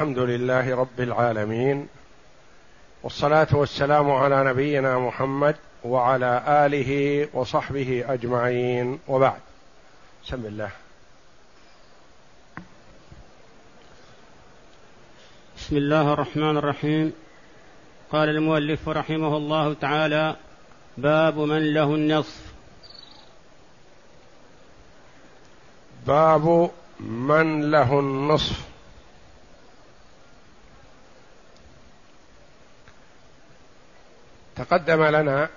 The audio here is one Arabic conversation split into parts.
الحمد لله رب العالمين والصلاة والسلام على نبينا محمد وعلى آله وصحبه أجمعين. وبعد بسم الله. بسم الله الرحمن الرحيم. قال المؤلف رحمه الله تعالى باب من له النصف. باب من له النصف. تقدم لنا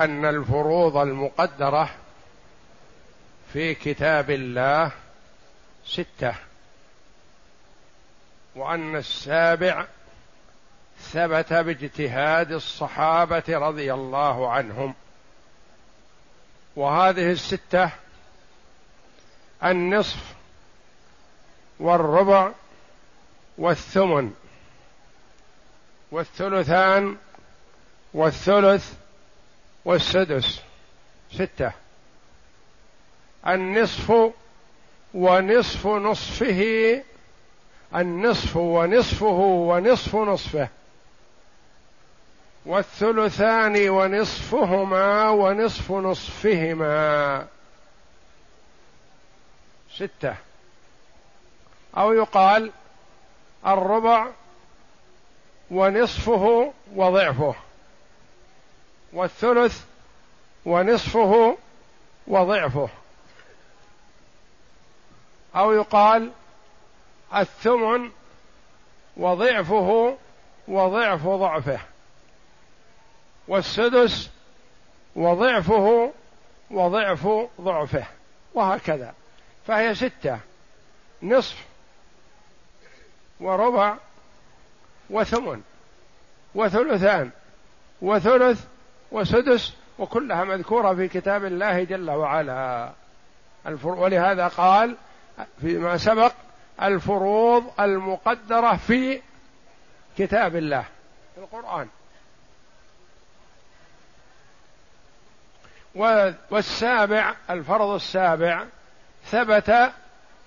أن الفروض المقدرة في كتاب الله ستة وأن السابع ثبت باجتهاد الصحابة رضي الله عنهم. وهذه الستة النصف والربع والثمن والثلثان والثلث والسدس ستة. النصف ونصف نصفه النصف ونصفه ونصف نصفه. والثلثان ونصفهما ونصف نصفهما. ستة. أو يقال الربع ونصفه وضعفه. والثلث ونصفه وضعفه. أو يقال الثمن وضعفه وضعف ضعفه والسدس وضعفه وضعف ضعفه وهكذا. فهي ستة نصف وربع وثمن وثلثان وثلث وسدس وكلها مذكورة في كتاب الله جل وعلا. ولهذا قال فيما سبق الفروض المقدرة في كتاب الله في القرآن. والسابع الفرض السابع ثبت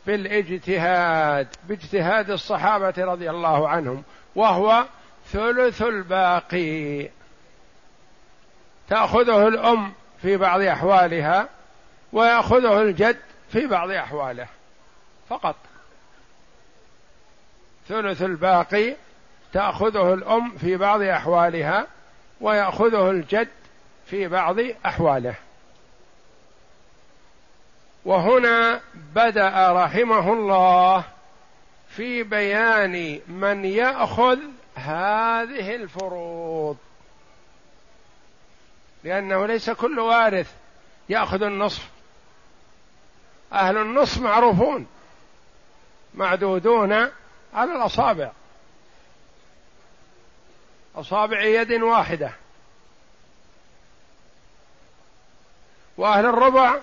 بالإجتهاد باجتهاد الصحابة رضي الله عنهم وهو ثلث الباقي. تأخذه الأم في بعض أحوالها ويأخذه الجد في بعض أحواله. فقط. ثلث الباقي تأخذه الأم في بعض أحوالها ويأخذه الجد في بعض أحواله. وهنا بدأ رحمه الله في بيان من يأخذ هذه الفروض. لأنه ليس كل وارث يأخذ النصف. أهل النصف معروفون معدودون على الأصابع. أصابع يد واحدة. وأهل الربع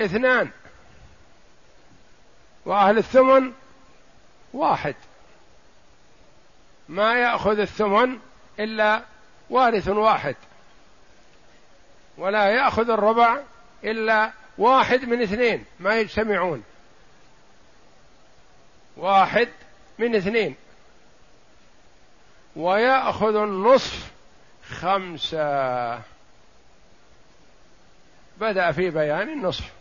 اثنان. وأهل الثمن واحد. ما يأخذ الثمن إلا وارث واحد. ولا يأخذ الربع إلا واحد من اثنين ما يجتمعون. واحد من اثنين. ويأخذ النصف خمسة. بدأ في بيان النصف.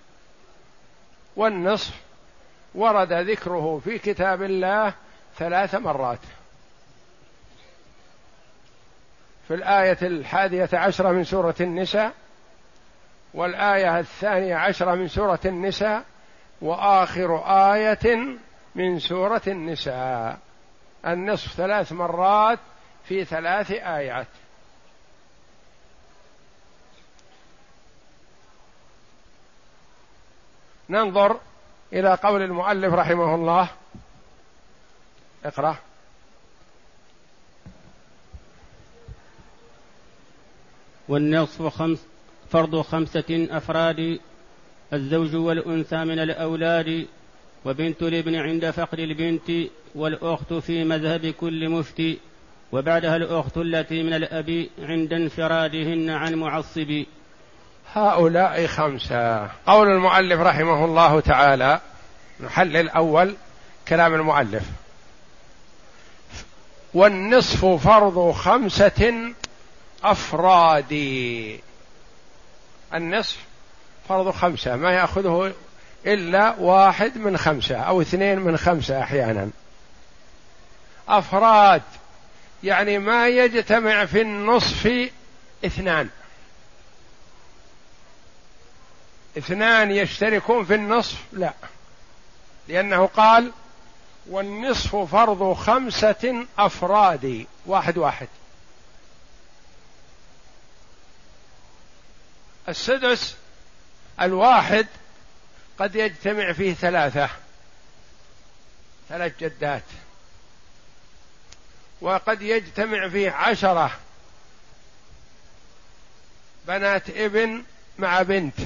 والنصف ورد ذكره في كتاب الله ثلاث مرات. في الآية الحادية عشرة من سورة النساء والآية الثانية عشرة من سورة النساء وآخر آية من سورة النساء. النصف ثلاث مرات في ثلاث آيات. ننظر إلى قول المؤلف رحمه الله. اقرأ. والنصف خمس فرض خمسة أفراد الزوج والأنثى من الأولاد وبنت الابن عند فقر البنت والأخت في مذهب كل مفتي وبعدها الأخت التي من الأب عند انفرادهن عن معصب. هؤلاء خمسة. قول المؤلف رحمه الله تعالى نحلل الأول كلام المؤلف. والنصف فرض خمسة أفراد النصف فرض خمسة ما يأخذه إلا واحد من خمسة أو اثنين من خمسة أحيانا. أفراد يعني ما يجتمع في النصف اثنان. اثنان يشتركون في النصف؟ لا. لأنه قال والنصف فرض خمسة أفراد واحد واحد. السدس الواحد قد يجتمع فيه ثلاثة ثلاث جدات وقد يجتمع فيه عشرة بنات ابن مع بنت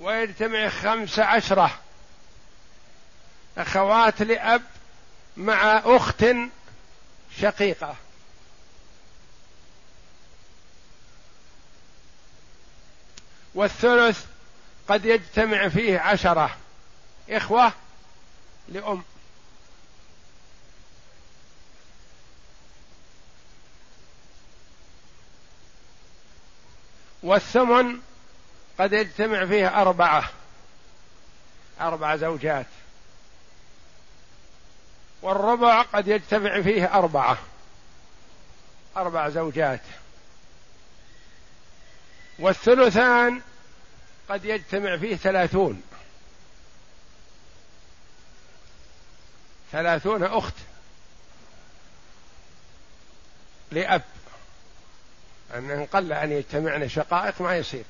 ويجتمع خمس عشرة أخوات لأب مع أخت شقيقة. والثلث قد يجتمع فيه عشرة إخوة لأم. والثمن قد يجتمع فيه أربعة أربع زوجات. والربع قد يجتمع فيه أربعة أربع زوجات. والثلثان قد يجتمع فيه ثلاثون. ثلاثون أخت لأب. أن قل أن يجتمعن شقائق ما يصير.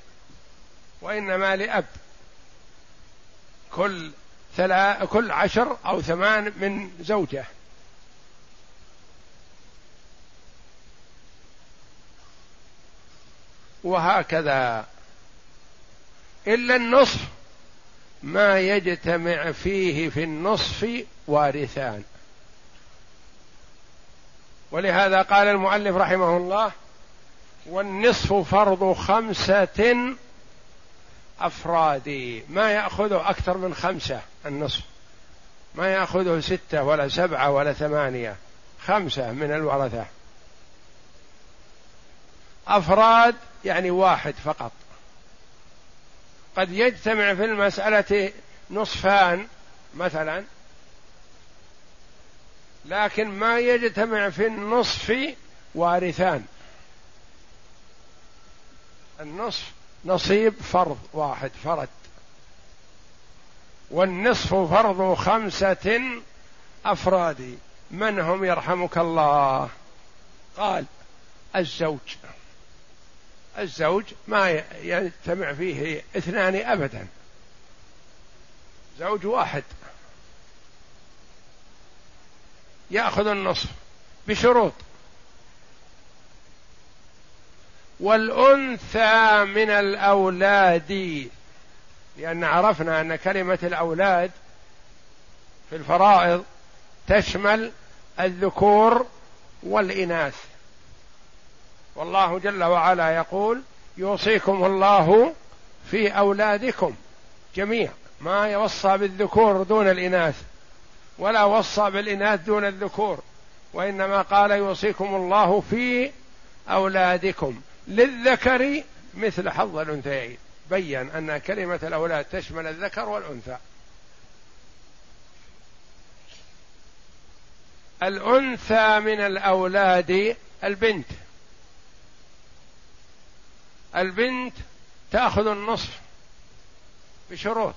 وإنما لأب. كل ثلا كل عشر أو ثمان من زوجة. وهكذا. إلا النصف ما يجتمع فيه في النصف وارثان. ولهذا قال المؤلف رحمه الله والنصف فرض خمسة أفراد. ما يأخذه أكثر من خمسة النصف. ما يأخذه ستة ولا سبعة ولا ثمانية. خمسة من الورثة. أفراد يعني واحد فقط. قد يجتمع في المسألة نصفان مثلا لكن ما يجتمع في النصف وارثان. النصف نصيب فرض واحد فرد. والنصف فرض خمسة أفراد. من هم يرحمك الله؟ قال الزوج. الزوج ما يجتمع فيه اثنان أبدا. زوج واحد. يأخذ النصف بشروط. والأنثى من الأولاد لأن عرفنا أن كلمة الأولاد في الفرائض تشمل الذكور والإناث. والله جل وعلا يقول يوصيكم الله في أولادكم جميع ما يوصى بالذكور دون الإناث ولا وصى بالإناث دون الذكور وإنما قال يوصيكم الله في أولادكم للذكر مثل حظ الأنثيين. بين أن كلمة الأولاد تشمل الذكر والأنثى. الأنثى من الأولاد البنت. البنت تأخذ النصف بشروط.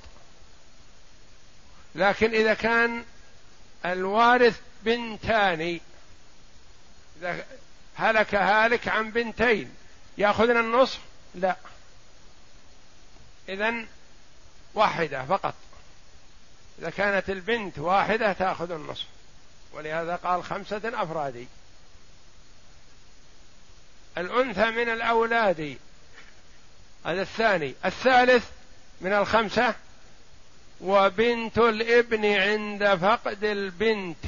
لكن إذا كان الوارث بنتان إذا هلك هالك عن بنتين يأخذن النصف؟ لا. اذا واحدة فقط. إذا كانت البنت واحدة تأخذ النصف. ولهذا قال خمسة افراد الأنثى من الأولاد هذا الثاني. الثالث من الخمسة وبنت الابن عند فقد البنت.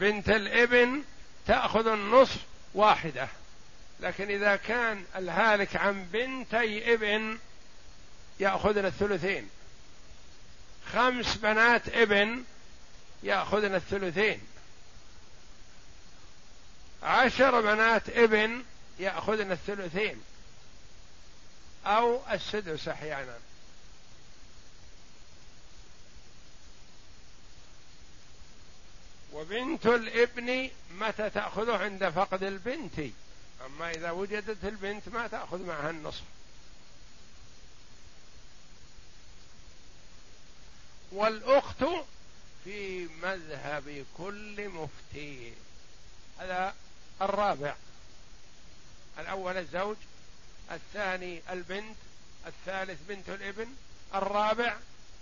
بنت الابن تأخذ النصف واحدة. لكن إذا كان الهالك عن بنتي ابن يأخذن الثلثين. خمس بنات ابن يأخذن الثلثين. عشر بنات ابن يأخذن الثلثين أو السدس أحيانا وبنت الابن متى تأخذه عند فقد البنت؟ أما إذا وجدت البنت ما تأخذ معها النصف. والأخت في مذهب كل مفتي. هذا الرابع. الأول الزوج الثاني البنت الثالث بنت الابن الرابع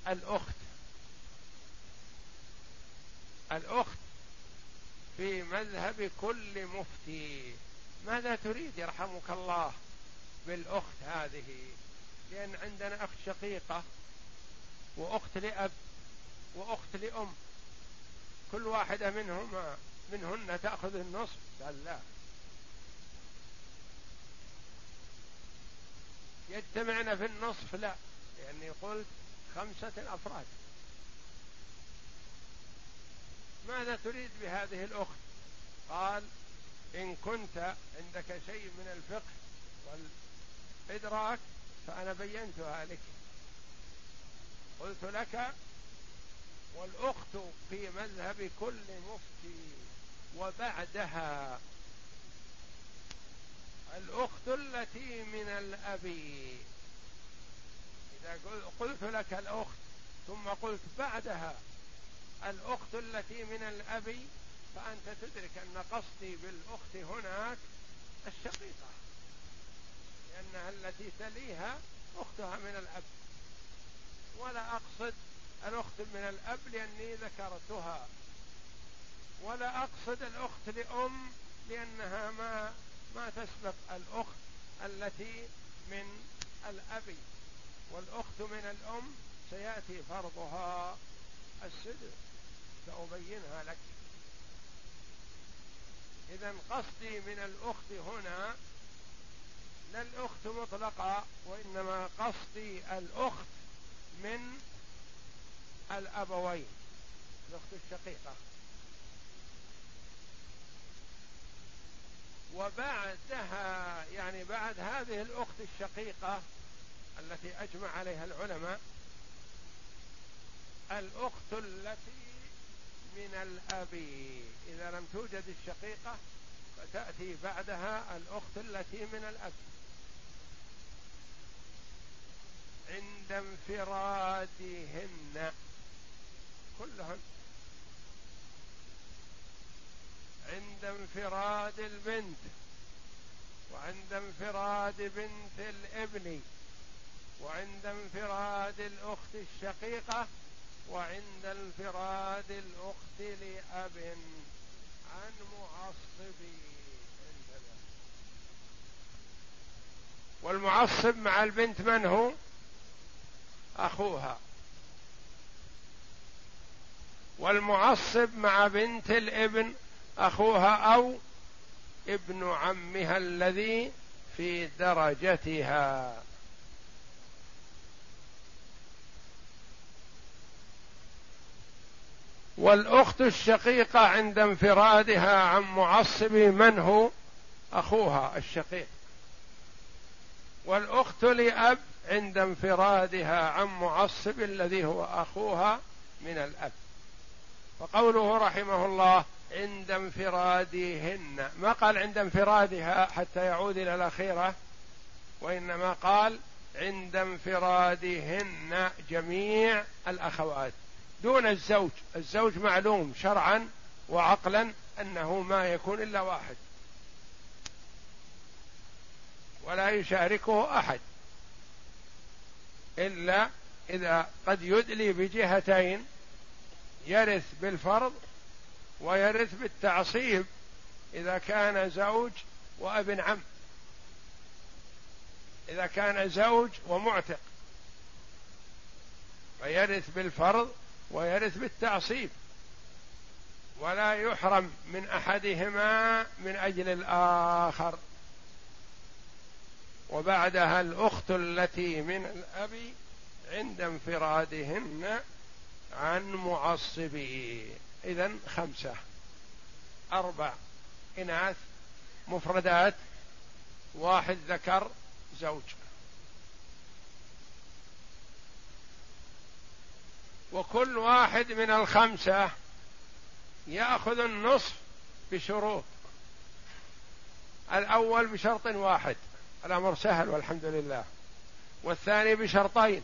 الأخت. الأخت في مذهب كل مفتي. ماذا تريد يرحمك الله بالأخت هذه؟ لأن عندنا أخت شقيقة وأخت لأب وأخت لأم. كل واحدة منهما منهن تأخذ النصف. قال لا. يجتمعن في النصف لا. لأني قلت خمسة أفراد. ماذا تريد بهذه الأخت؟ قال إن كنت عندك شيء من الفقه والإدراك فأنا بينتها لك. قلت لك والأخت في مذهب كل مفتي وبعدها الأخت التي من الأب. إذا قلت لك الأخت ثم قلت بعدها الأخت التي من الأب فأنت تدرك أن قصدي بالأخت هناك الشقيقة لأنها التي تليها أختها من الأب. ولا أقصد الأخت من الأب لأني ذكرتها ولا أقصد الأخت لأم لأنها ما ما تسبق الأخت التي من الأب والأخت من الأم سيأتي فرضها السدس سأبينها لك. إذا قصدي من الأخت هنا لا الأخت مطلقة وإنما قصدي الأخت من الأبوين الأخت الشقيقة. وبعدها يعني بعد هذه الأخت الشقيقة التي أجمع عليها العلماء الأخت التي من الأب. إذا لم توجد الشقيقة فتأتي بعدها الأخت التي من الأب. عند انفرادهن كلهن. عند انفراد البنت وعند انفراد بنت الابن وعند انفراد الأخت الشقيقة وعند انفراد الأخت لأب عن معصب والمعصب مع البنت من هو؟ أخوها. والمعصب مع بنت الابن أخوها أو ابن عمها الذي في درجتها. والأخت الشقيقة عند انفرادها عن معصب من هو؟ أخوها الشقيق. والأخت لأب عند انفرادها عن معصب الذي هو أخوها من الأب. فقوله رحمه الله عند انفرادهن. ما قال عند انفرادها حتى يعود إلى الأخيرة؟ وإنما قال عند انفرادهن جميع الأخوات. دون الزوج. الزوج معلوم شرعا وعقلا أنه ما يكون إلا واحد. ولا يشاركه أحد. إلا إذا قد يدلي بجهتين يرث بالفرض ويرث بالتعصيب إذا كان زوج وابن عم. إذا كان زوج ومعتق. فيرث بالفرض ويرث بالتعصيب. ولا يحرم من أحدهما من أجل الآخر. وبعدها الأخت التي من الأب عند انفرادهن عن معصبه إذا خمسة. أربع. إناث. مفردات. واحد ذكر. زوج. وكل واحد من الخمسة يأخذ النصف بشروط. الأول بشرط واحد. الأمر سهل والحمد لله. والثاني بشرطين.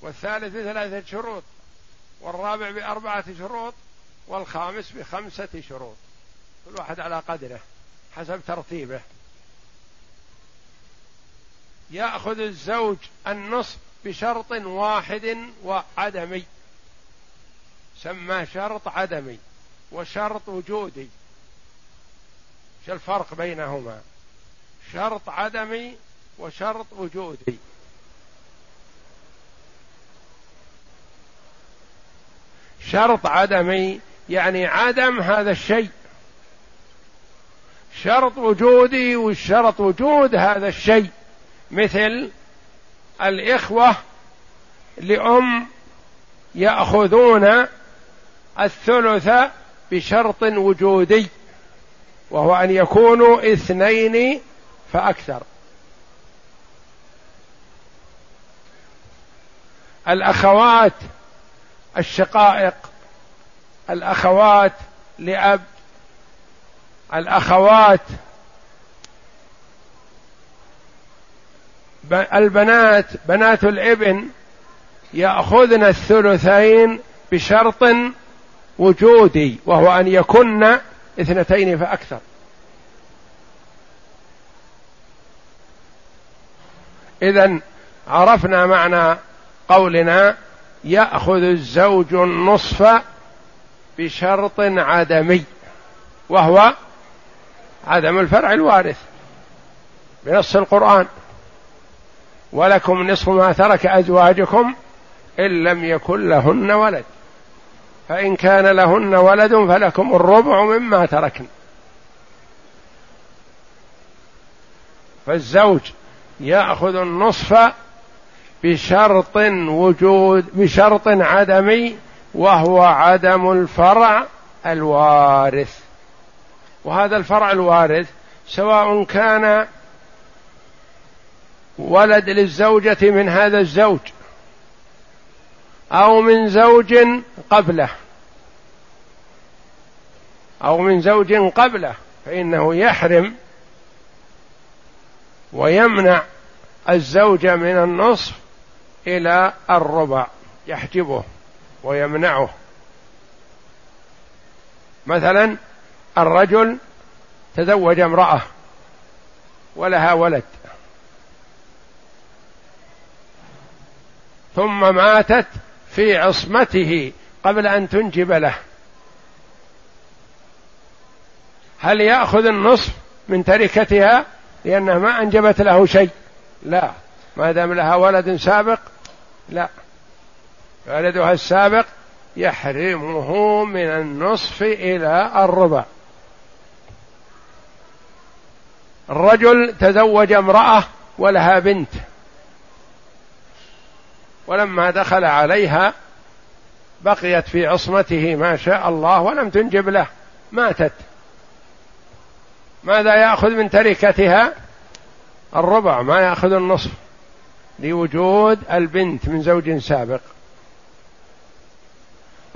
والثالث بثلاثة شروط. والرابع بأربعة شروط. والخامس بخمسة شروط. كل واحد على قدره حسب ترتيبه. يأخذ الزوج النصف بشرط واحد وعدمي. سماه شرط عدمي وشرط وجودي. إيش الفرق بينهما؟ شرط عدمي وشرط وجودي. شرط عدمي يعني عدم هذا الشيء. شرط وجودي والشرط وجود هذا الشيء. مثل الإخوة لأم يأخذون الثلث بشرط وجودي وهو أن يكونوا اثنين فأكثر. الأخوات الشقائق الأخوات لأب الأخوات البنات بنات الإبن يأخذن الثلثين بشرط وجودي وهو أن يكن اثنتين فأكثر. إذا عرفنا معنى قولنا يأخذ الزوج النصف بشرط عدمي وهو عدم الفرع الوارث بنص القرآن. ولكم نصف ما ترك أزواجكم إن لم يكن لهن ولد. فإن كان لهن ولد فلكم الربع مما تركن. فالزوج يأخذ النصف بشرط وجود بشرط عدمي وهو عدم الفرع الوارث. وهذا الفرع الوارث سواء كان ولد للزوجة من هذا الزوج أو من زوج قبله. أو من زوج قبله فإنه يحرم ويمنع الزوج من النصف إلى الربع يحجبه. ويمنعه. مثلا الرجل تزوج امرأة ولها ولد ثم ماتت في عصمته قبل أن تنجب له. هل يأخذ النصف من تركتها لأنها ما أنجبت له شيء؟ لا. ما دام لها ولد سابق لا. ولدها السابق يحرمه من النصف إلى الربع. الرجل تزوج امرأة ولها بنت. ولما دخل عليها بقيت في عصمته ما شاء الله ولم تنجب له. ماتت. ماذا يأخذ من تركتها؟ الربع ما يأخذ النصف. لوجود البنت من زوج سابق.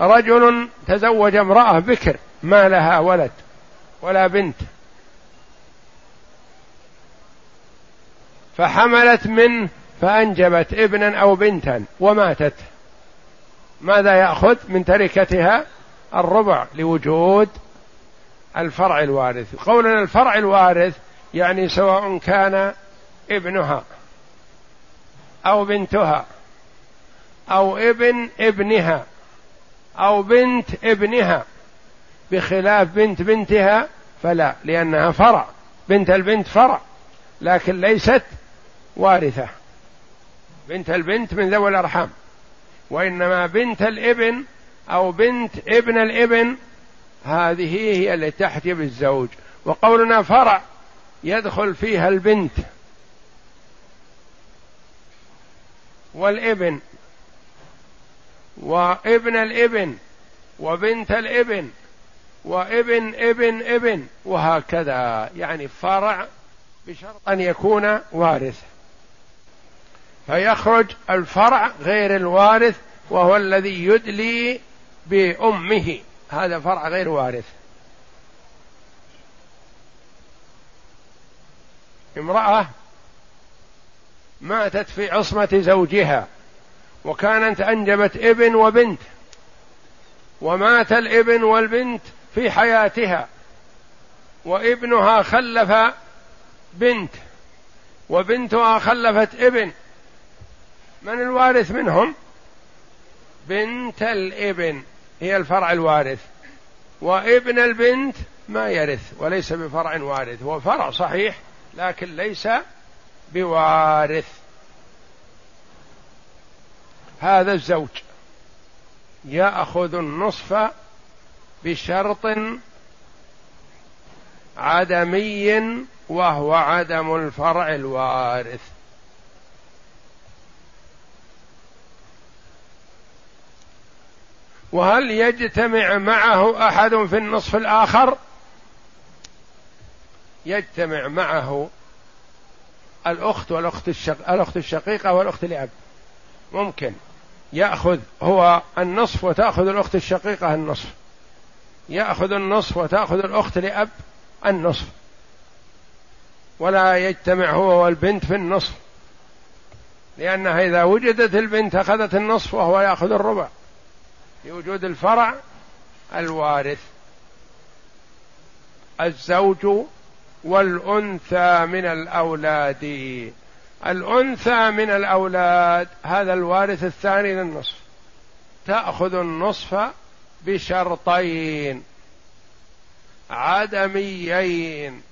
رجل تزوج امرأة بكر ما لها ولد ولا بنت. فحملت منه فأنجبت ابنا أو بنتا وماتت. ماذا يأخذ من تركتها؟ الربع لوجود الفرع الوارث. قولنا الفرع الوارث يعني سواء كان ابنها أو بنتها أو ابن ابنها. أو بنت ابنها. بخلاف بنت بنتها فلا لأنها فرع. بنت البنت فرع لكن ليست وارثة. بنت البنت من ذوي الأرحام. وإنما بنت الابن أو بنت ابن الابن هذه هي التي تحجب الزوج. وقولنا فرع يدخل فيها البنت والابن. وابن الابن وبنت الابن وابن ابن ابن وهكذا. يعني فرع بشرط أن يكون وارث. فيخرج الفرع غير الوارث وهو الذي يدلي بأمه. هذا فرع غير وارث. امرأة ماتت في عصمة زوجها. وكانت أنجبت ابن وبنت ومات الابن والبنت في حياتها وابنها خلف بنت وبنتها خلفت ابن من الوارث منهم؟ بنت الابن هي الفرع الوارث. وابن البنت ما يرث وليس بفرع وارث هو فرع صحيح لكن ليس بوارث. هذا الزوج يأخذ النصف بشرط عدمي وهو عدم الفرع الوارث. وهل يجتمع معه أحد في النصف الآخر؟ يجتمع معه الأخت والأخت الشق... الأخت الشقيقة والأخت لأب. ممكن. يأخذ هو النصف وتأخذ الأخت الشقيقة النصف. يأخذ النصف وتأخذ الأخت لأب النصف. ولا يجتمع هو والبنت في النصف. لأنها إذا وجدت البنت أخذت النصف وهو يأخذ الربع. لوجود الفرع الوارث. الزوج والأنثى من الأولاد. الأنثى من الأولاد هذا الوارث الثاني للنصف. تأخذ النصف بشرطين. عدميين.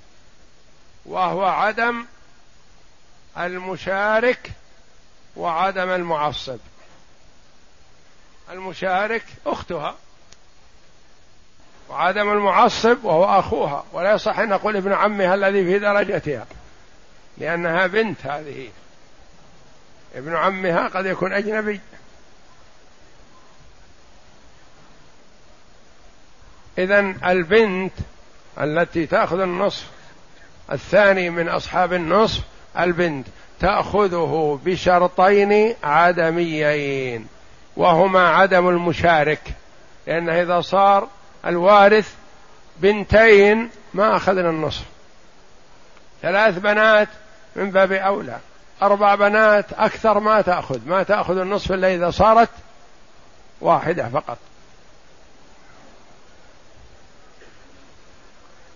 وهو عدم المشارك وعدم المعصب. المشارك أختها. وعدم المعصب وهو أخوها. ولا يصح أن نقول ابن عمها الذي في درجتها. لأنها بنت هذه. ابن عمها قد يكون أجنبي. اذا البنت التي تأخذ النصف الثاني من أصحاب النصف البنت تأخذه بشرطين عدميين وهما عدم المشارك. لأنه إذا صار الوارث بنتين ما أخذنا النصف. ثلاث بنات من باب أولى. أربع بنات أكثر ما تأخذ. ما تأخذ النصف إلا إذا صارت واحدة فقط.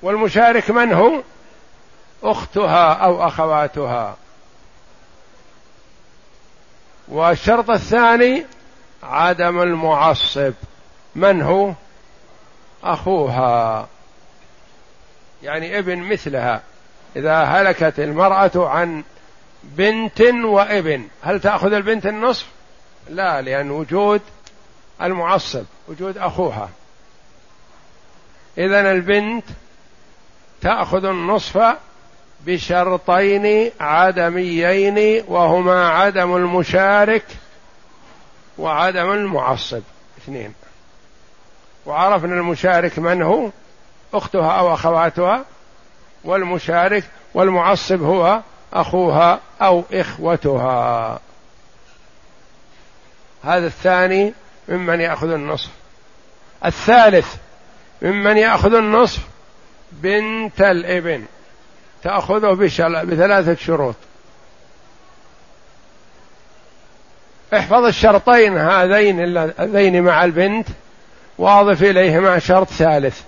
والمشارك من هو؟ أختها أو أخواتها. والشرط الثاني عدم المعصب. من هو؟ أخوها. يعني ابن مثلها. إذا هلكت المرأة عن بنت وابن. هل تأخذ البنت النصف؟ لا لأن وجود المعصب وجود أخوها. اذا البنت تأخذ النصف بشرطين عدميين وهما عدم المشارك وعدم المعصب. اثنين. وعرفنا المشارك من هو؟ أختها أو أخواتها؟ والمشارك والمعصب هو أخوها أو إخوتها. هذا الثاني ممن يأخذ النصف. الثالث ممن يأخذ النصف بنت الإبن. تأخذه بثلاثة شروط. احفظ الشرطين هذين اللذين مع البنت واضف إليهما شرط ثالث.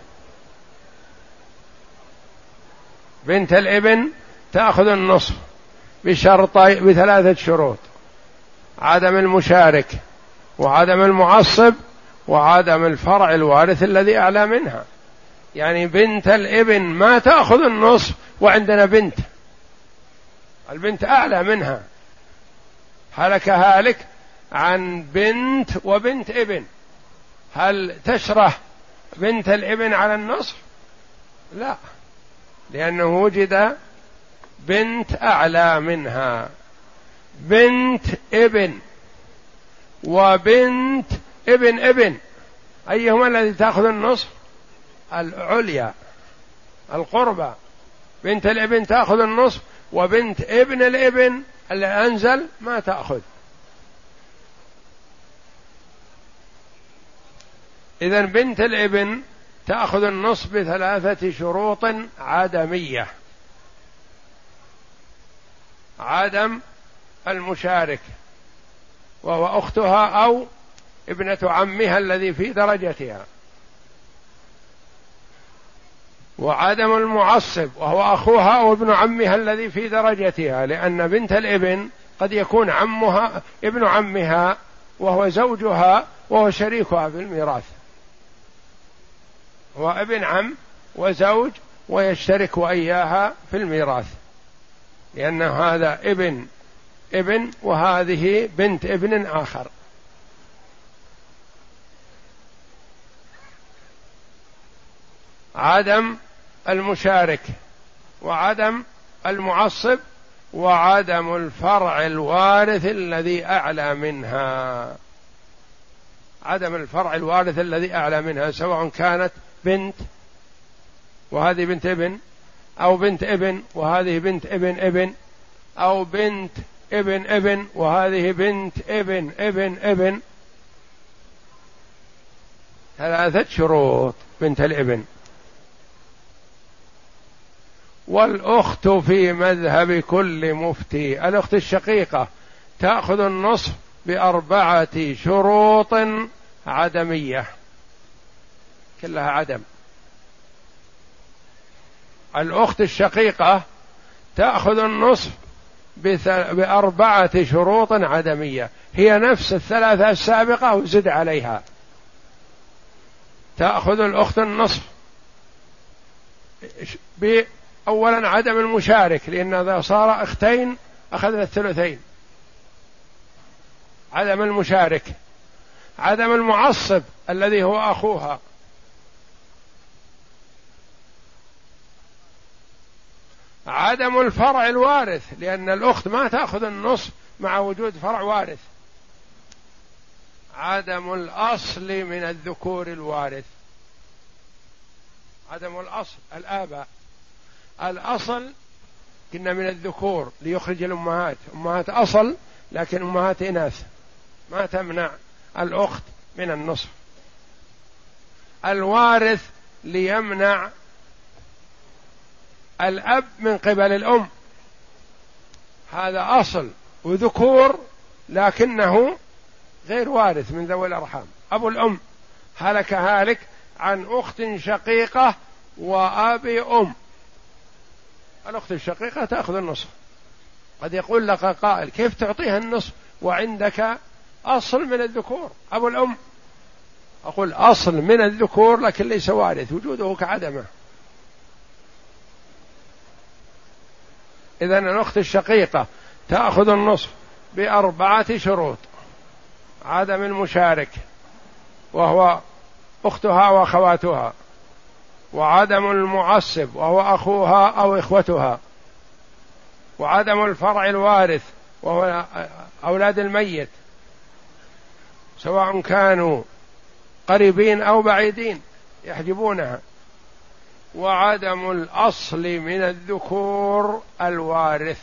بنت الابن تأخذ النصف بشرطي بثلاثة شروط. عدم المشارك وعدم المعصب وعدم الفرع الوارث الذي أعلى منها. يعني بنت الابن ما تأخذ النصف وعندنا بنت. البنت أعلى منها. هلك هالك عن بنت وبنت ابن. هل تشره بنت الابن على النصف؟ لا. لأنه وجد بنت أعلى منها. بنت ابن. وبنت ابن ابن. أيهما الذي تأخذ النصف؟ العليا. القربى. بنت الابن تأخذ النصف وبنت ابن الابن اللي أنزل ما تأخذ. إذا بنت الابن تأخذ النصف بثلاثة شروط عدمية. عدم المشارك وهو أختها أو ابنة عمها الذي في درجتها. وعدم المعصب وهو أخوها أو ابن عمها الذي في درجتها لأن بنت الابن قد يكون عمها ابن عمها وهو زوجها وهو شريكها في الميراث. هو ابن عم وزوج ويشترك وإياها في الميراث. لأن هذا ابن ابن وهذه بنت ابن آخر. عدم المشارك وعدم المعصب وعدم الفرع الوارث الذي أعلى منها. عدم الفرع الوارث الذي أعلى منها سواء كانت بنت وهذه بنت ابن أو بنت ابن وهذه بنت ابن ابن أو بنت ابن ابن وهذه بنت ابن ابن ابن. ثلاثة شروط بنت الابن. والأخت في مذهب كل مفتي. الأخت الشقيقة تأخذ النصف بأربعة شروط عدمية. كلها عدم. الأخت الشقيقة تأخذ النصف بأربعة شروط عدمية. هي نفس الثلاثة السابقة وزد عليها. تأخذ الأخت النصف أولا عدم المشارك لأن إذا صار أختين أخذنا الثلثين. عدم المشارك. عدم المعصب الذي هو أخوها. عدم الفرع الوارث لأن الأخت ما تأخذ النصف مع وجود فرع وارث. عدم الأصل من الذكور الوارث. عدم الأصل الآباء. الأصل كنا من الذكور ليخرج الأمهات. أمهات أصل لكن أمهات إناث. ما تمنع الأخت من النصف. الوارث ليمنع الأب من قبل الأم. هذا أصل وذكور لكنه غير وارث من ذوي الأرحام. أبو الأم هلك هالك عن أخت شقيقة وأب أم. الأخت الشقيقة تأخذ النصف. قد يقول لك قائل كيف تعطيها النصف وعندك أصل من الذكور؟ أبو الأم أقول أصل من الذكور لكن ليس وارث وجوده كعدمه. إذا الأخت الشقيقة تأخذ النصف بأربعة شروط. عدم المشارك وهو أختها وأخواتها وعدم المعصب وهو أخوها أو إخوتها وعدم الفرع الوارث وهو أولاد الميت سواء كانوا قريبين أو بعيدين يحجبونها. وعدم الأصل من الذكور الوارث.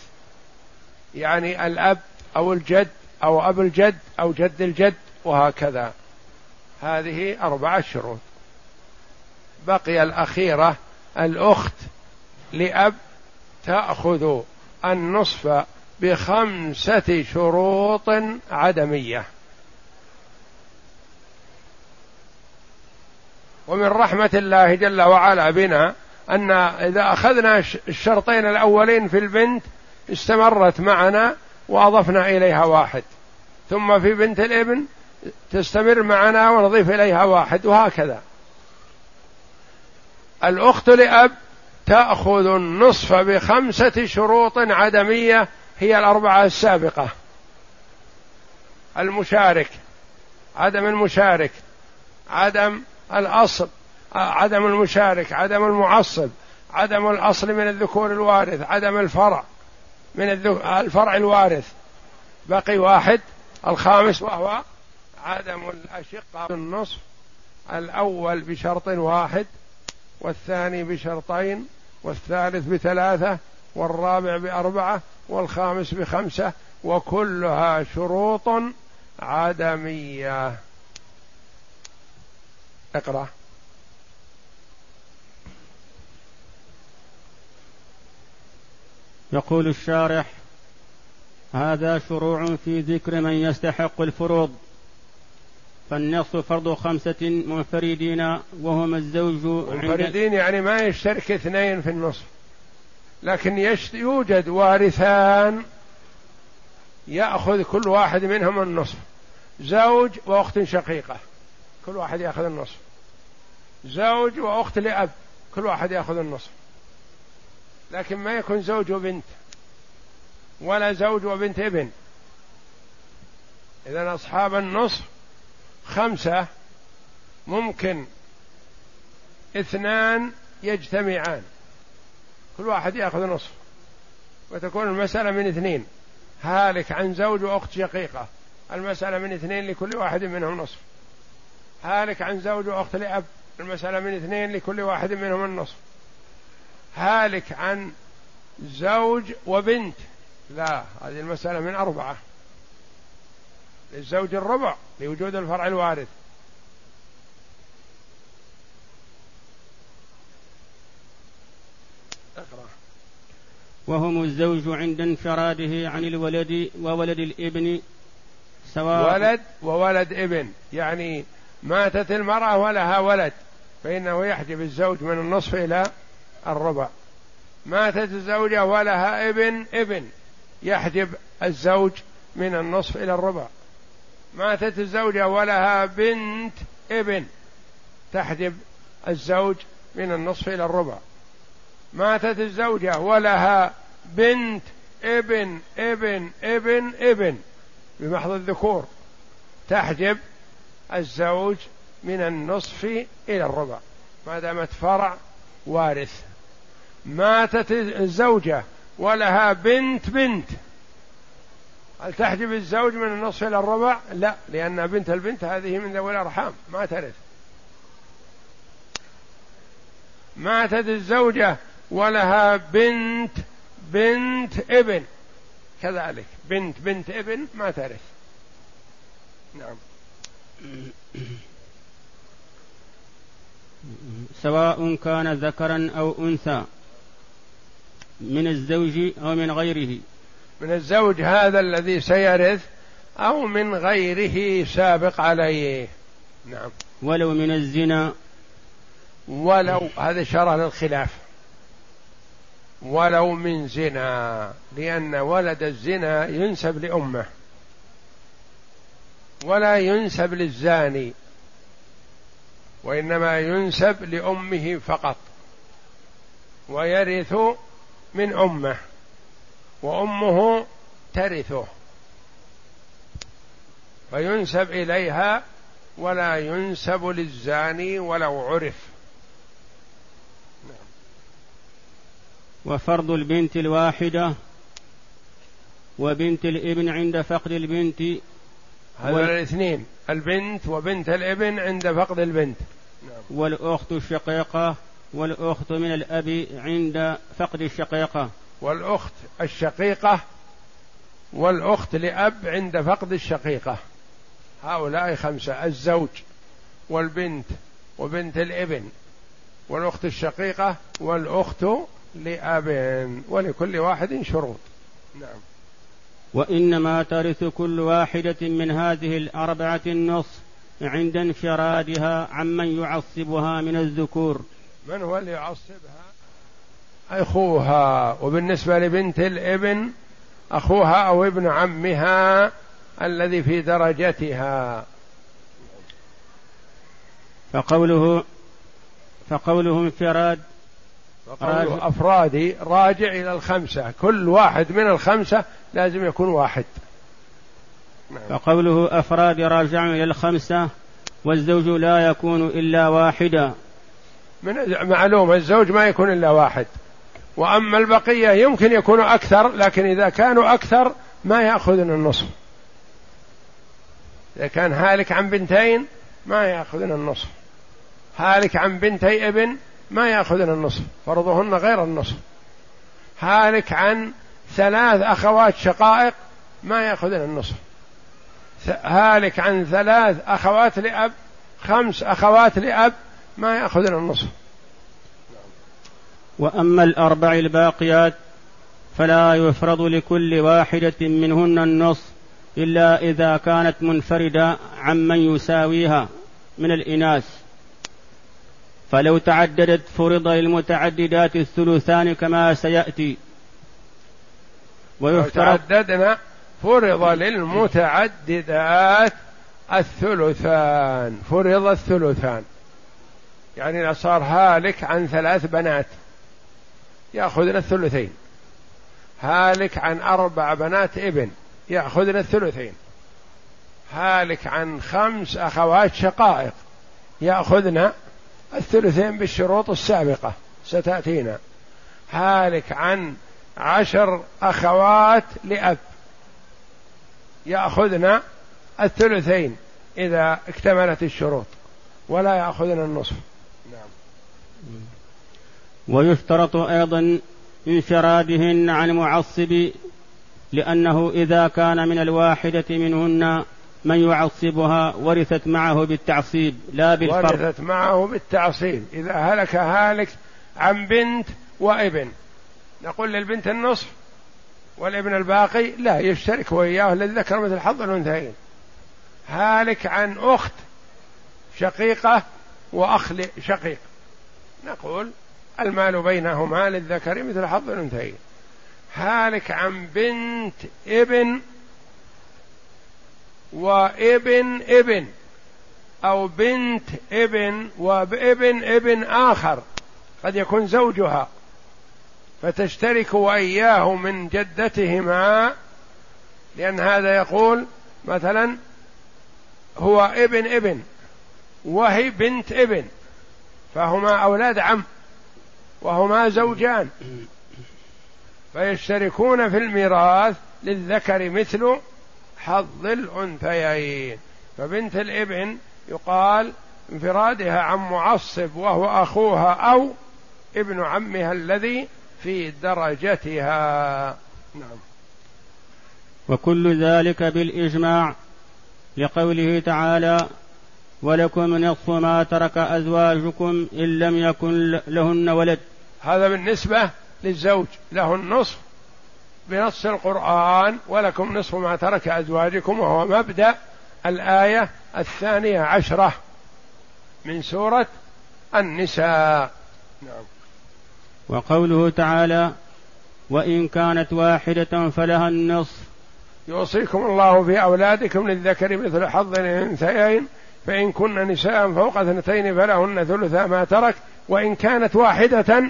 يعني الأب أو الجد أو أب الجد أو جد الجد وهكذا. هذه أربعة شروط. بقي الأخيرة الأخت لأب تأخذ النصف بخمسة شروط عدمية. ومن رحمة الله جل وعلا بنا أن إذا أخذنا الشرطين الأولين في البنت استمرت معنا وأضفنا إليها واحد. ثم في بنت الابن تستمر معنا ونضيف إليها واحد وهكذا. الأخت لأب تأخذ النصف بخمسة شروط عدمية هي الأربعة السابقة. المشارك عدم المشارك عدم الأصل عدم المشارك عدم المعصب عدم الأصل من الذكور الوارث عدم الفرع من الفرع الوارث. بقي واحد الخامس وهو عدم الأشقة النصف الأول بشرط واحد والثاني بشرطين والثالث بثلاثة والرابع بأربعة والخامس بخمسة وكلها شروط عدمية. اقرأ. يقول الشارح هذا شروع في ذكر من يستحق الفروض. فالنصف فرض خمسة منفردين وهم الزوج منفردين يعني ما يشترك اثنين في النصف لكن يوجد وارثان يأخذ كل واحد منهم النصف. زوج وأخت شقيقة. كل واحد يأخذ النصف. زوج وأخت لأب كل واحد يأخذ النصف. لكن ما يكون زوج وبنت ولا زوج وبنت ابن. إذا أصحاب النصف خمسة ممكن اثنان يجتمعان. كل واحد ياخذ نصف. وتكون المسألة من اثنين. هالك عن زوج وأخت شقيقة. المسألة من اثنين لكل واحد منهم نصف. هالك عن زوج وأخت لأب المسألة من اثنين لكل واحد منهم النصف. هالك عن زوج وبنت. لا هذه المسألة من أربعة. للزوج الربع لوجود الفرع الوارث. اقرأ. وهم الزوج عند انفراده عن الولد وولد الابن سواء ولد وولد ابن يعني ماتت المرأة ولها ولد فإنه يحجب الزوج من النصف إلى الربع. ماتت الزوجة ولها ابن ابن يحجب الزوج من النصف إلى الربع. ماتت الزوجة ولها بنت ابن تحجب الزوج من النصف إلى الربع. ماتت الزوجة ولها بنت ابن ابن ابن ابن بمحض الذكور تحجب الزوج من النصف إلى الربع. ما دامت فرع وارث. ماتت الزوجة ولها بنت بنت. هل تحجب الزوج من النصف إلى الربع؟ لا لأن بنت البنت هذه من ذوي الأرحام. ما ترث ماتت الزوجة ولها بنت بنت ابن. كذلك. بنت بنت ابن ما ترث نعم. سواء كان ذكرا أو أنثى من الزوج أو من غيره. من الزوج هذا الذي سيرث أو من غيره سابق عليه. نعم. ولو من الزنا. ولو هذا شرع للخلاف. ولو من زنا لأن ولد الزنا ينسب لأمه. ولا ينسب للزاني وإنما ينسب لأمه فقط ويرث من أمه وأمه ترثه فينسب إليها ولا ينسب للزاني ولو عرف. وفرض البنت الواحدة وبنت الابن عند فقد البنت هذا وال... الاثنين. البنت وبنت الابن عند فقد البنت. نعم. والأخت الشقيقة والأخت من الأب عند فقد الشقيقة. والأخت الشقيقة والأخت لأب عند فقد الشقيقة. هؤلاء خمسة الزوج والبنت وبنت الابن. والأخت الشقيقة والأخت لأب ولكل واحد شروط. نعم. وإنما ترث كل واحدة من هذه الأربعة النصف عند انفرادها عمن يعصبها من الذكور. من هو اللي يعصبها؟ أخوها. وبالنسبة لبنت الابن أخوها أو ابن عمها الذي في درجتها. فقوله فقوله انفراد فقوله أفرادي راجع إلى الخمسة. كل واحد من الخمسة لازم يكون واحد. نعم. فقوله أفراد راجع إلى الخمسة والزوج لا يكون إلا واحدا. من معلوم الزوج ما يكون إلا واحد. وأما البقية يمكن يكونوا أكثر لكن إذا كانوا أكثر ما يأخذون النصف. إذا كان هالك عن بنتين ما يأخذن النصف. هالك عن بنتي ابن ما يأخذن النصف فرضهن غير النصف. هالك عن ثلاث أخوات شقائق ما يأخذن النصف. هالك عن ثلاث أخوات لأب خمس أخوات لأب ما يأخذن النصف. وأما الأربع الباقيات فلا يفرض لكل واحدة منهن النصف إلا إذا كانت منفردة عمن يساويها من الإناث. فلو تعددت فرض للمتعددات الثلثان كما سيأتي. ويفترض تعددنا فرض للمتعددات الثلثان فرض الثلثان. يعني إذا صار هالك عن ثلاث بنات يأخذن الثلثين. هالك عن أربع بنات ابن يأخذن الثلثين. هالك عن خمس أخوات شقائق يأخذن الثلثين بالشروط السابقة ستأتينا. هالك عن عشر أخوات لأب. يأخذن الثلثين إذا اكتملت الشروط ولا يأخذن النصف. نعم. ويشترط أيضا انفرادهن عن معصب لأنه إذا كان من الواحدة منهن من يعصبها ورثت معه بالتعصيب لا بالفرق ورثت معه بالتعصيب. إذا هلك هالك عن بنت وابن. نقول للبنت النصف والابن الباقي لا يشترك وإياه للذكر مثل حظ الأنثيين. هالك عن أخت شقيقة وأخ شقيق. نقول المال بينهما للذكر مثل حظ الأنثيين. هالك عن بنت ابن وابن ابن أو بنت ابن وابن ابن آخر قد يكون زوجها فتشترك وإياه من جدتهما لأن هذا يقول مثلا هو ابن ابن وهي بنت ابن فهما أولاد عم وهما زوجان. فيشتركون في الميراث للذكر مثل حظ الأنثيين. فبنت الإبن يقال انفرادها عن معصب وهو أخوها أو ابن عمها الذي في درجتها. نعم. وكل ذلك بالإجماع لقوله تعالى ولكم نصف ما ترك أزواجكم إن لم يكن لهن ولد. هذا بالنسبة للزوج له النصف بنص القرآن ولكم نصف ما ترك أزواجكم وهو مبدأ الآية الثانية عشرة من سورة النساء. نعم. وقوله تعالى وإن كانت واحدة فلها النصف. يوصيكم الله في أولادكم للذكر مثل حظ الأنثيين فإن كن نساء فوق اثنتين فلهن ثلثا ما ترك وإن كانت واحدة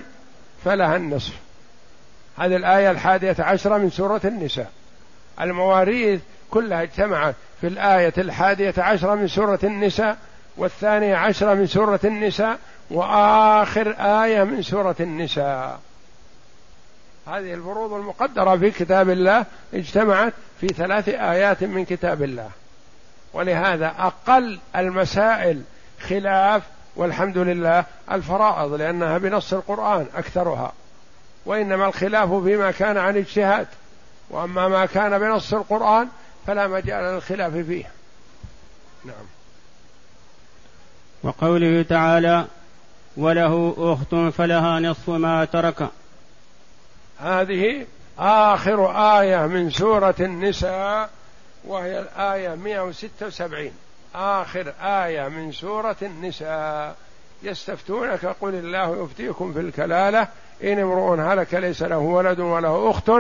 فلها النصف. هذه الآية الحادية عشرة من سورة النساء. المواريث كلها اجتمعت في الآية الحادية عشرة من سورة النساء والثانية عشرة من سورة النساء وآخر آية من سورة النساء. هذه الفروض المقدرة في كتاب الله اجتمعت في ثلاث آيات من كتاب الله. ولهذا أقل المسائل خلاف والحمد لله الفرائض لأنها بنص القرآن أكثرها. وإنما الخلاف فيما كان عن اجتهاد وأما ما كان بنص القرآن فلا مجال للخلاف فيه. نعم. وقوله تعالى وله أخت فلها نصف ما ترك. هذه آخر آية من سورة النساء وهي الآية 176 آخر آية من سورة النساء. يستفتونك قل الله يفتيكم في الكلالة إن امرؤ هلك ليس له ولد وله أخت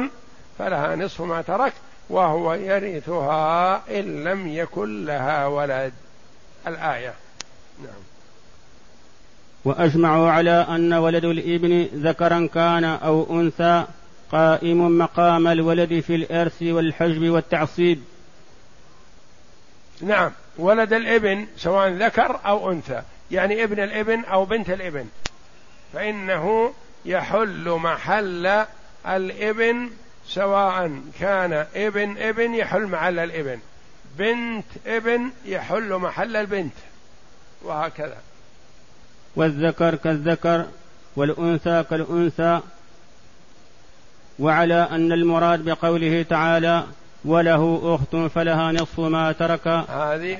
فلها نصف ما ترك وهو يرثها إن لم يكن لها ولد. الآية. نعم. وأجمعوا على أن ولد الإبن ذكرا كان أو أنثى قائم مقام الولد في الإرث والحجب والتعصيب. نعم. ولد الإبن سواء ذكر أو أنثى يعني ابن الإبن أو بنت الإبن. فإنه يحل محل الإبن سواء كان إبن إبن يحل محل الإبن. بنت إبن يحل محل البنت وهكذا. والذكر كالذكر والأنثى كالأنثى. وعلى أن المراد بقوله تعالى وله أخت فلها نصف ما ترك. هذه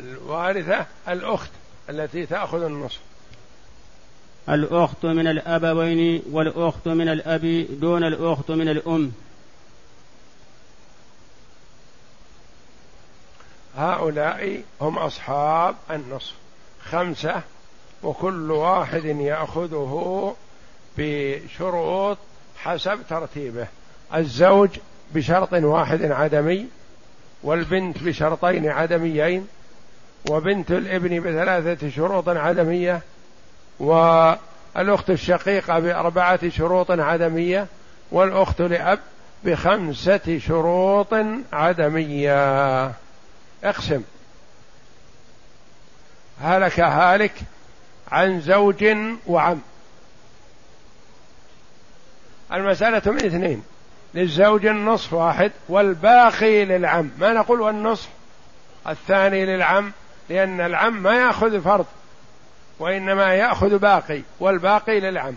الوارثة الأخت التي تأخذ النصف. الأخت من الأبوين والأخت من الأب دون الأخت من الأم. هؤلاء هم أصحاب النصف. خمسة وكل واحد يأخذه بشروط حسب ترتيبه. الزوج بشرط واحد عدمي والبنت بشرطين عدميين وبنت الابن بثلاثة شروط عدمية والأخت الشقيقة بأربعة شروط عدمية والأخت لأب بخمسة شروط عدمية. اقسم. هلك هالك عن زوج وعم. المسألة من اثنين للزوج النصف واحد والباقي للعم. ما نقول والنصف؟ الثاني للعم لأن العم ما يأخذ فرض. وإنما يأخذ باقي والباقي للعم.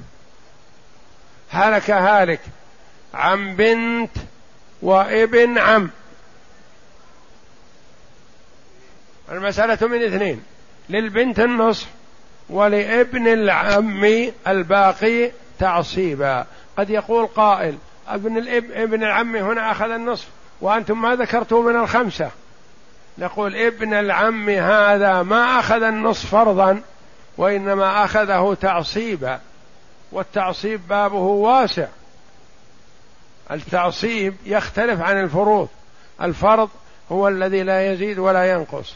هلك هالك عن بنت وابن عم. المسألة من اثنين للبنت النصف ولابن العم الباقي تعصيبا. قد يقول قائل ابن الاب ابن العم هنا أخذ النصف وأنتم ما ذكرتوا من الخمسة. نقول ابن العم هذا ما أخذ النصف فرضا. وإنما أخذه تعصيبا والتعصيب بابه واسع. التعصيب يختلف عن الفروض. الفرض هو الذي لا يزيد ولا ينقص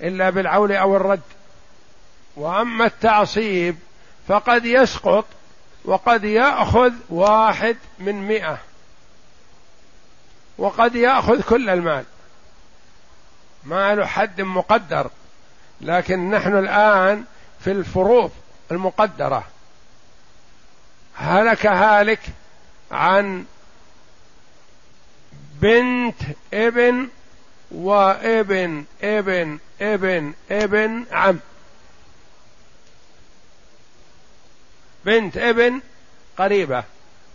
إلا بالعول أو الرد. وأما التعصيب فقد يسقط وقد يأخذ واحد من مئة وقد يأخذ كل المال. ما له حد مقدر لكن نحن الآن في الفروض المقدرة. هلك هالك عن بنت ابن وابن ابن ابن ابن عم. بنت ابن قريبة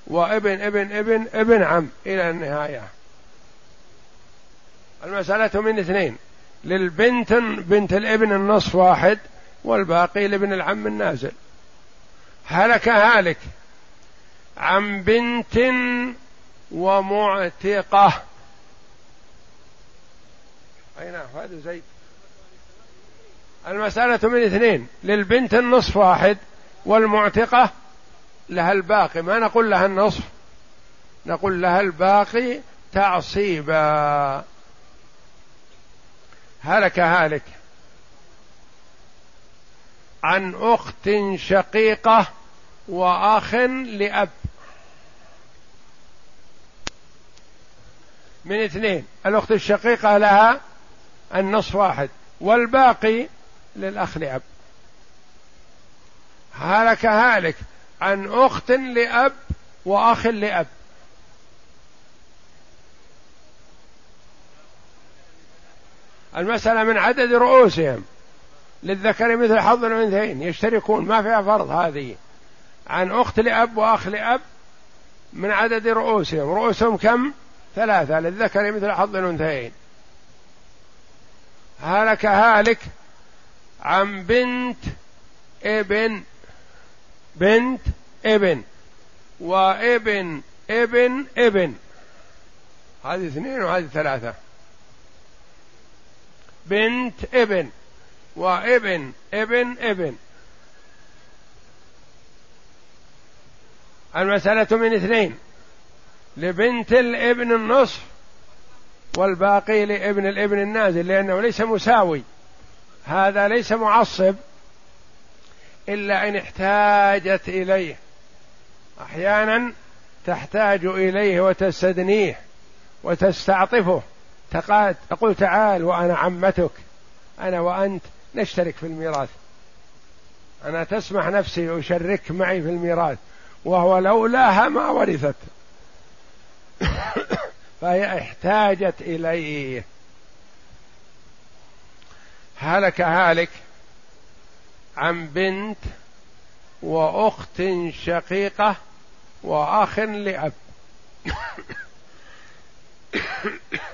وابن ابن ابن ابن عم إلى النهاية. المسألة من اثنين. للبنت بنت الابن النصف واحد والباقي لابن العم النازل. هلك هالك عن بنت ومعتقة. أين هذا زيد. المسألة من اثنين للبنت النصف واحد والمعتقة لها الباقي. ما نقول لها النصف نقول لها الباقي تعصيبا. هلك هالك. عن أخت شقيقة وأخ لأب. من اثنين الأخت الشقيقة لها النصف واحد والباقي للأخ لأب. هلك هالك عن أخت لأب وأخ لأب. المسألة من عدد رؤوسهم. للذكر مثل حظ الأنثيين. يشتركون. ما فيها فرض هذه. عن أخت لأب وأخ لأب من عدد رؤوسهم. رؤوسهم كم؟ ثلاثة. للذكر مثل حظ الأنثيين. هلك هالك عن بنت ابن بنت ابن وابن ابن ابن. هذه اثنين وهذه ثلاثة. بنت ابن. وابن ابن ابن. المسألة من اثنين لبنت الابن النصف والباقي لابن الابن النازل لأنه ليس مساوي. هذا ليس معصب إلا إن احتاجت إليه. أحيانا تحتاج إليه وتستدنيه وتستعطفه. تقول تعال وأنا عمتك أنا وأنت. نشترك في الميراث. أنا تسمح نفسي أشرك معي في الميراث وهو لولاها ما ورثت. فهي احتاجت إليه. هلك هالك عن بنت وأخت شقيقة وأخ لأب.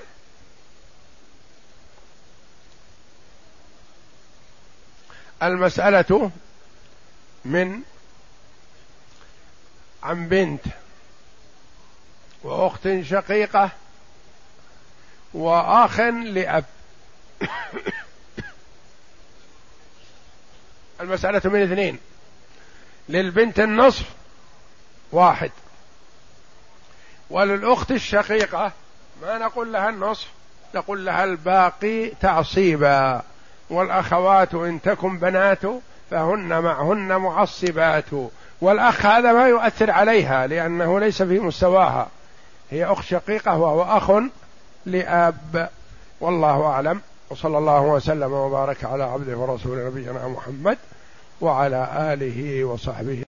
المسألة من عن بنت وأخت شقيقة وأخ لأب. المسألة من اثنين. للبنت النصف واحد. وللأخت الشقيقة ما نقول لها النصف نقول لها الباقي تعصيبا. والأخوات إن تكن بنات فهن معهن معصبات. والأخ هذا ما يؤثر عليها لأنه ليس في مستواها. هي أخت شقيقة وهو أخ لأب. والله أعلم. وصلى الله وسلم وبارك على عبده ورسوله نبينا محمد وعلى آله وصحبه